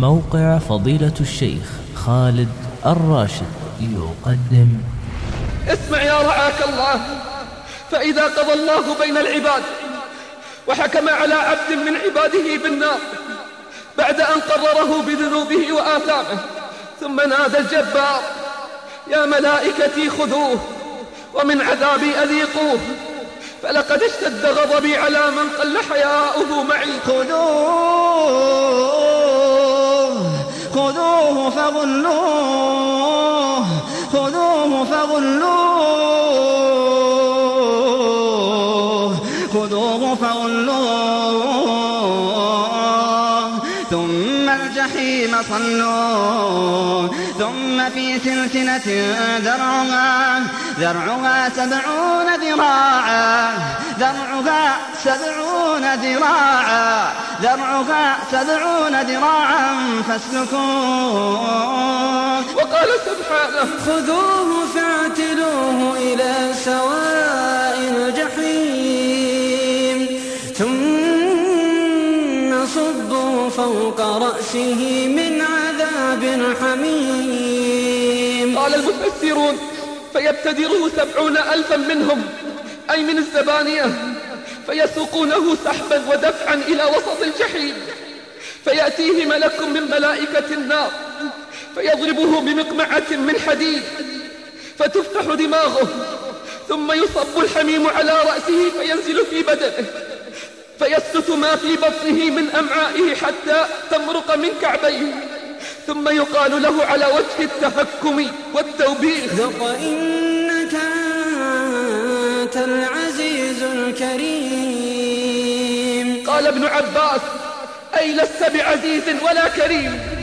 موقع فضيلة الشيخ خالد الراشد يقدم. اسمع يا رعاك الله فإذا قضى الله بين العباد وحكم على عبد من عباده بالنار بعد أن قرره بذنوبه وآثامه ثم نادى الجبار يا ملائكتي خذوه ومن عذابي أذيقوه فلقد اشتد غضبي على من قل حياؤه معي. خذوه! خذوه فغلوه خذوه فغلوه خذوه فغلوه. ثم الجحيم صلوه ثم في سلسلة ذرعها ذرعها سبعون ذراعا ذرعها سبعون ذراعا. ذرعها سبعون ذراعا فاسلكوه. وقال سبحانه خذوه فاعتلوه إلى سواء الجحيم. ثم صبوا فوق رأسه من عذاب حميم. قال المفسرون فيبتدره سبعون ألفا منهم أي من الزبانية. فيسوقونه سحبا ودفعا إلى وسط الجحيم. فيأتيه ملك من ملائكة النار فيضربه بمقمعة من حديد فتفتح دماغه ثم يصب الحميم على رأسه فينزل في بدنه. فيسكت ما في بطنه من أمعائه حتى تمرق من كعبيه. ثم يقال له على وجه التهكم والتوبيخ. ذق إنك أنت العزيز الكريم. قال ابن عباس أي لست بعزيز ولا كريم؟